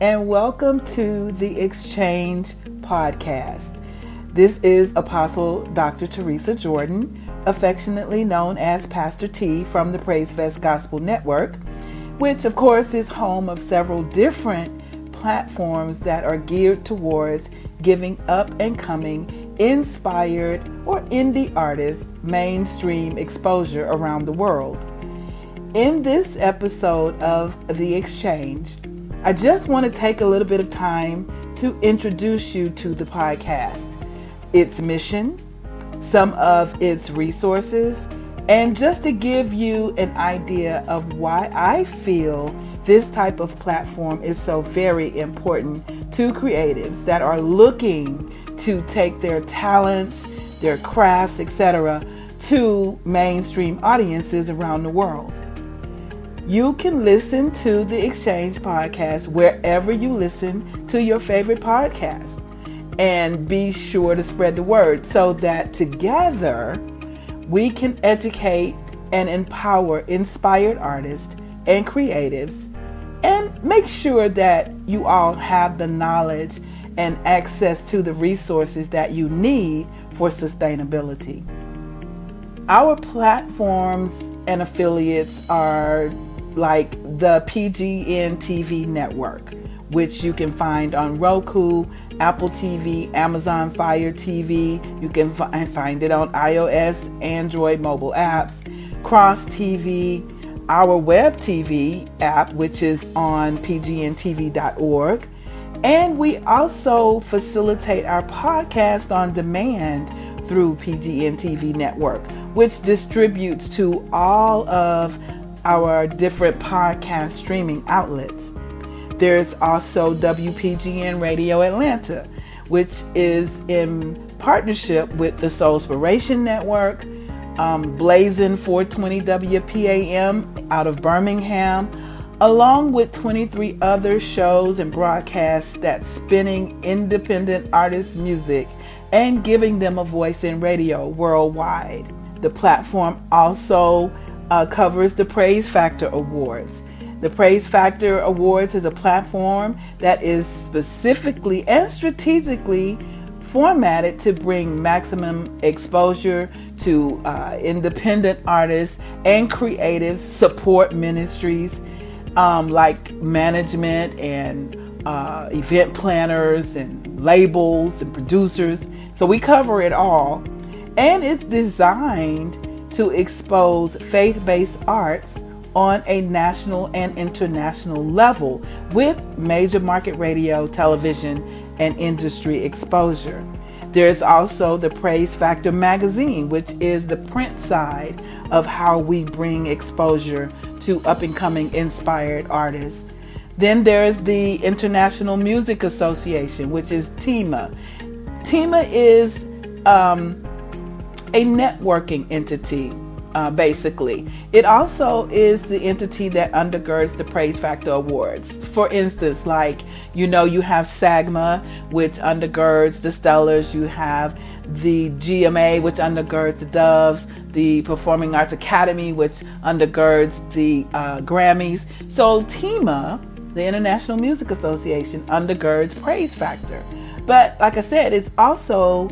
And welcome to the Xchange Podcast. This is Apostle Dr. Teresa Jordan, affectionately known as Pastor T from the Praise Fest Gospel Network, which, of course, is home of several different platforms that are geared towards giving up and coming inspired or indie artists mainstream exposure around the world. In this episode of The Xchange, I just want to take a little bit of time to introduce you to the podcast, its mission, some of its resources, and just to give you an idea of why I feel this type of platform is so very important to creatives that are looking to take their talents, their crafts, etc., to mainstream audiences around the world. You can listen to the Xchange podcast wherever you listen to your favorite podcast. And be sure to spread the word so that together we can educate and empower inspired artists and creatives and make sure that you all have the knowledge and access to the resources that you need for sustainability. Our platforms and affiliates are like the PGN TV network, which you can find on Roku, Apple TV, Amazon Fire TV. You can fi- find it on iOS, Android mobile apps, Cross TV, our web TV app, which is on pgntv.org. And we also facilitate our podcast on demand through PGN TV Network, which distributes to all of our different podcast streaming outlets. There's also WPGN Radio Atlanta, which is in partnership with the Soulspiration Network, um, Blazing 420 WPAM out of Birmingham, along with 23 other shows and broadcasts that's spinning independent artist music and giving them a voice in radio worldwide. The platform also uh, covers the Praise Factor Awards. The Praise Factor Awards is a platform that is specifically and strategically formatted to bring maximum exposure to uh, independent artists and creatives, support ministries um, like management and uh, event planners and labels and producers. So we cover it all. And it's designed to expose faith based arts on a national and international level with major market radio, television, and industry exposure. There's also the Praise Factor magazine, which is the print side of how we bring exposure to up and coming inspired artists. Then there's the International Music Association, which is TIMA. TIMA is um, a networking entity, uh, basically. It also is the entity that undergirds the Praise Factor Awards. For instance, like, you know, you have SAGMA, which undergirds the Stellars, you have the GMA, which undergirds the Doves, the Performing Arts Academy, which undergirds the uh, Grammys. So, TIMA, the International Music Association, undergirds Praise Factor. But like I said, it's also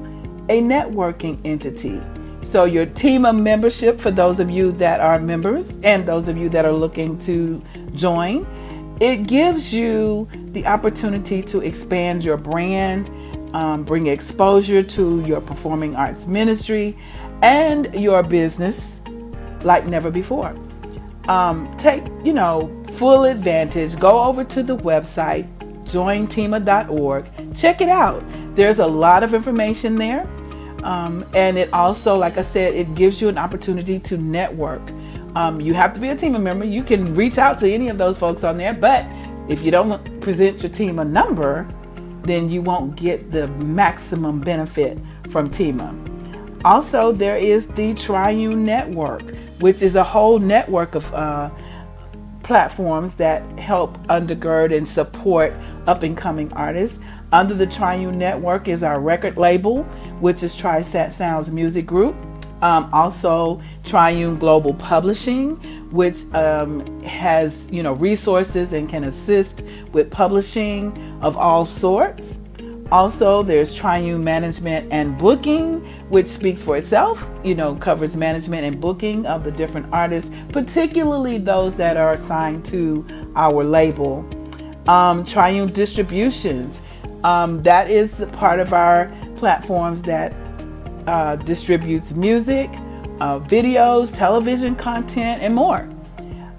a networking entity. So, your TIMA membership, for those of you that are members and those of you that are looking to join, it gives you the opportunity to expand your brand, um, bring exposure to your performing arts ministry and your business like never before. Um, take, you know, full advantage. Go over to the website, jointima.org. Check it out. There's a lot of information there. Um, and it also, like I said, it gives you an opportunity to network. Um, you have to be a TIMA member. You can reach out to any of those folks on there, but if you don't present your TIMA number, then you won't get the maximum benefit from TIMA. Also, there is the Triune Network, which is a whole network of uh, platforms that help undergird and support up and coming artists. Under the Triune Network is our record label, which is Trisat Sounds Music Group. Um, also, Triune Global Publishing, which um, has you know resources and can assist with publishing of all sorts. Also, there's Triune Management and Booking, which speaks for itself. You know, covers management and booking of the different artists, particularly those that are assigned to our label. Um, Triune Distributions, um, that is part of our platforms that uh, distributes music, uh, videos, television content, and more.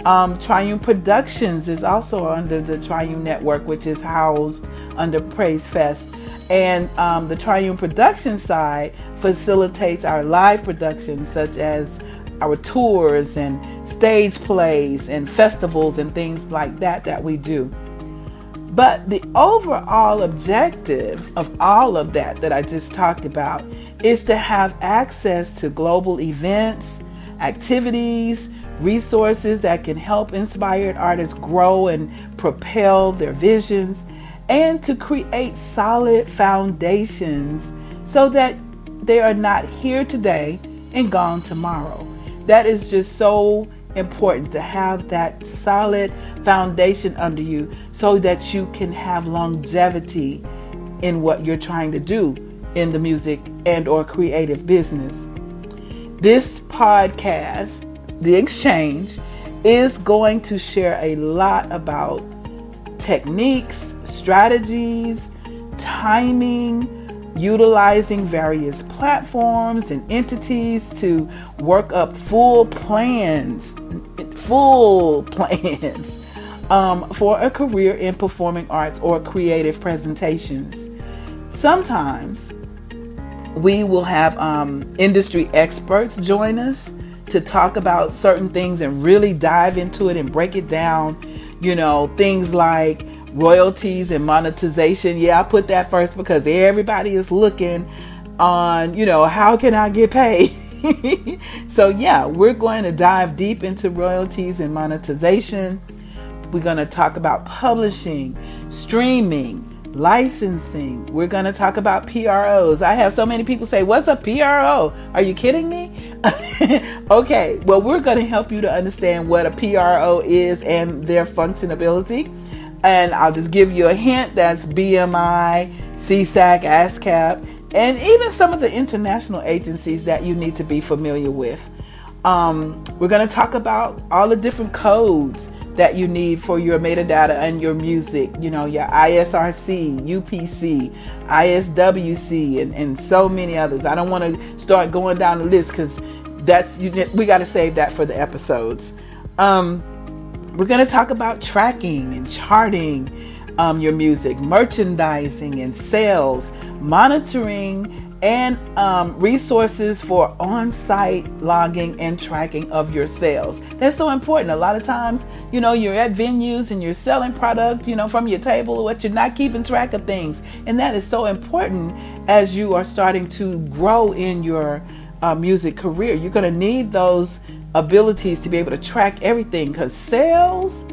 Um, Triune Productions is also under the Triune Network, which is housed under Praise Fest. And um, the Triune Production side facilitates our live productions, such as our tours and stage plays and festivals and things like that that we do. But the overall objective of all of that that I just talked about is to have access to global events, activities, resources that can help inspired artists grow and propel their visions, and to create solid foundations so that they are not here today and gone tomorrow. That is just so important to have that solid foundation under you so that you can have longevity in what you're trying to do in the music and or creative business. This podcast, The Xchange, is going to share a lot about techniques, strategies, timing, utilizing various platforms and entities to work up full plans, full plans um, for a career in performing arts or creative presentations. Sometimes we will have um, industry experts join us to talk about certain things and really dive into it and break it down. You know, things like royalties and monetization. Yeah, I put that first because everybody is looking on, you know, how can I get paid? so, yeah, we're going to dive deep into royalties and monetization. We're going to talk about publishing, streaming, licensing. We're going to talk about PROs. I have so many people say, What's a PRO? Are you kidding me? okay, well, we're going to help you to understand what a PRO is and their functionability. And I'll just give you a hint that's BMI, SESAC, ASCAP, and even some of the international agencies that you need to be familiar with. Um, we're going to talk about all the different codes that you need for your metadata and your music. You know, your ISRC, UPC, ISWC, and, and so many others. I don't want to start going down the list because that's you, we got to save that for the episodes. Um, we're going to talk about tracking and charting um, your music, merchandising and sales, monitoring and um, resources for on site logging and tracking of your sales. That's so important. A lot of times, you know, you're at venues and you're selling product, you know, from your table, what you're not keeping track of things. And that is so important as you are starting to grow in your uh, music career. You're going to need those abilities to be able to track everything because sales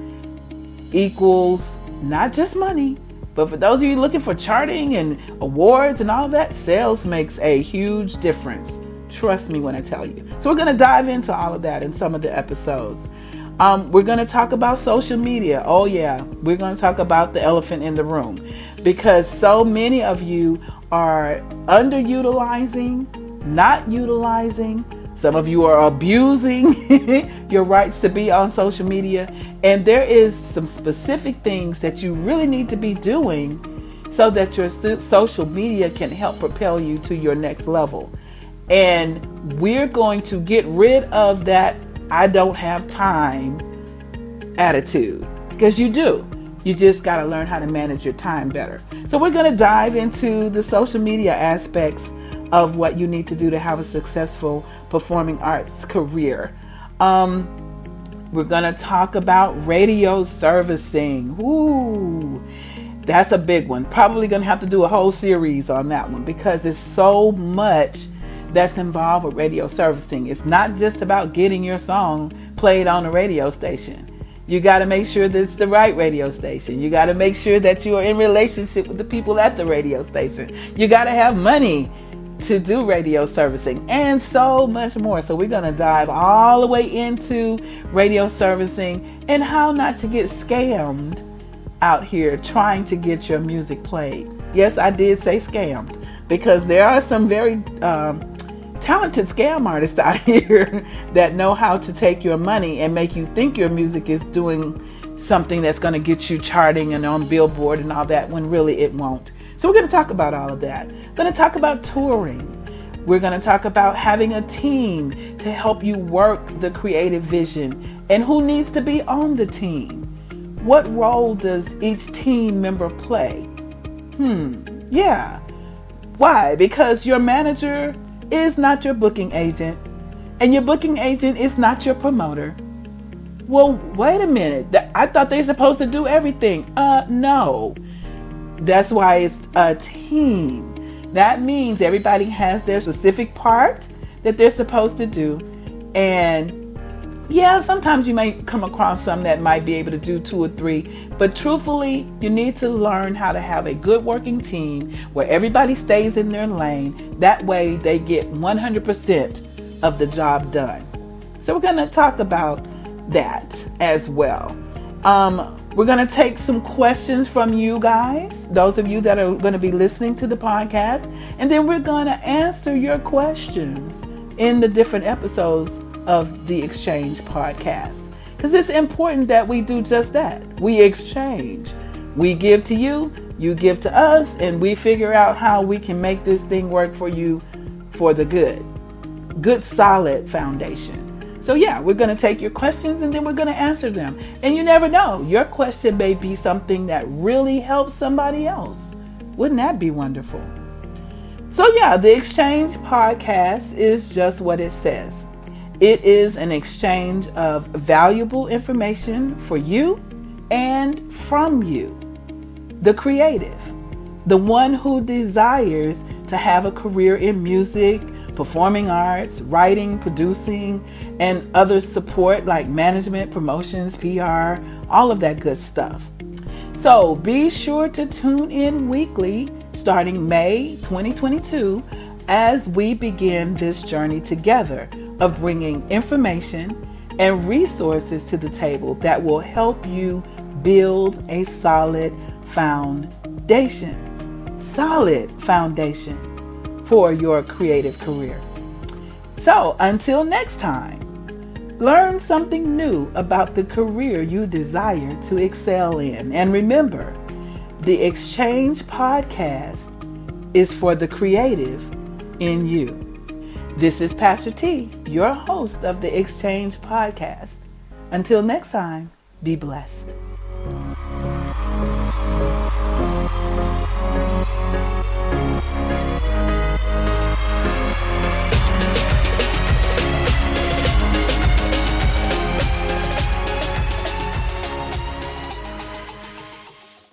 equals not just money, but for those of you looking for charting and awards and all that, sales makes a huge difference. Trust me when I tell you. So, we're going to dive into all of that in some of the episodes. Um, we're going to talk about social media. Oh, yeah. We're going to talk about the elephant in the room because so many of you are underutilizing, not utilizing, some of you are abusing your rights to be on social media. And there is some specific things that you really need to be doing so that your social media can help propel you to your next level. And we're going to get rid of that I don't have time attitude because you do. You just got to learn how to manage your time better. So, we're going to dive into the social media aspects of what you need to do to have a successful performing arts career. Um, we're going to talk about radio servicing. Ooh, that's a big one. Probably going to have to do a whole series on that one because it's so much that's involved with radio servicing. It's not just about getting your song played on a radio station. You got to make sure that it's the right radio station. You got to make sure that you are in relationship with the people at the radio station. You got to have money to do radio servicing and so much more. So, we're going to dive all the way into radio servicing and how not to get scammed out here trying to get your music played. Yes, I did say scammed because there are some very um, talented scam artists out here that know how to take your money and make you think your music is doing something that's going to get you charting and on Billboard and all that when really it won't. So, we're going to talk about all of that. We're going to talk about touring. We're going to talk about having a team to help you work the creative vision and who needs to be on the team. What role does each team member play? Hmm, yeah. Why? Because your manager is not your booking agent, and your booking agent is not your promoter. Well, wait a minute. I thought they're supposed to do everything. Uh, no. That's why it's a team. That means everybody has their specific part that they're supposed to do. And yeah, sometimes you may come across some that might be able to do two or three, but truthfully, you need to learn how to have a good working team where everybody stays in their lane. That way, they get 100% of the job done. So, we're going to talk about that as well. Um, we're going to take some questions from you guys, those of you that are going to be listening to the podcast, and then we're going to answer your questions in the different episodes of the Xchange podcast. Because it's important that we do just that. We exchange. We give to you, you give to us, and we figure out how we can make this thing work for you for the good. Good, solid foundation. So, yeah, we're going to take your questions and then we're going to answer them. And you never know, your question may be something that really helps somebody else. Wouldn't that be wonderful? So, yeah, the Xchange podcast is just what it says it is an exchange of valuable information for you and from you, the creative, the one who desires to have a career in music, performing arts, writing, producing, and other support like management, promotions, PR, all of that good stuff. So be sure to tune in weekly starting May 2022 as we begin this journey together of bringing information and resources to the table that will help you build a solid foundation. Solid foundation for your creative career. So, until next time, learn something new about the career you desire to excel in. And remember, the Xchange Podcast is for the creative in you. This is Pastor T, your host of the Xchange Podcast. Until next time, be blessed.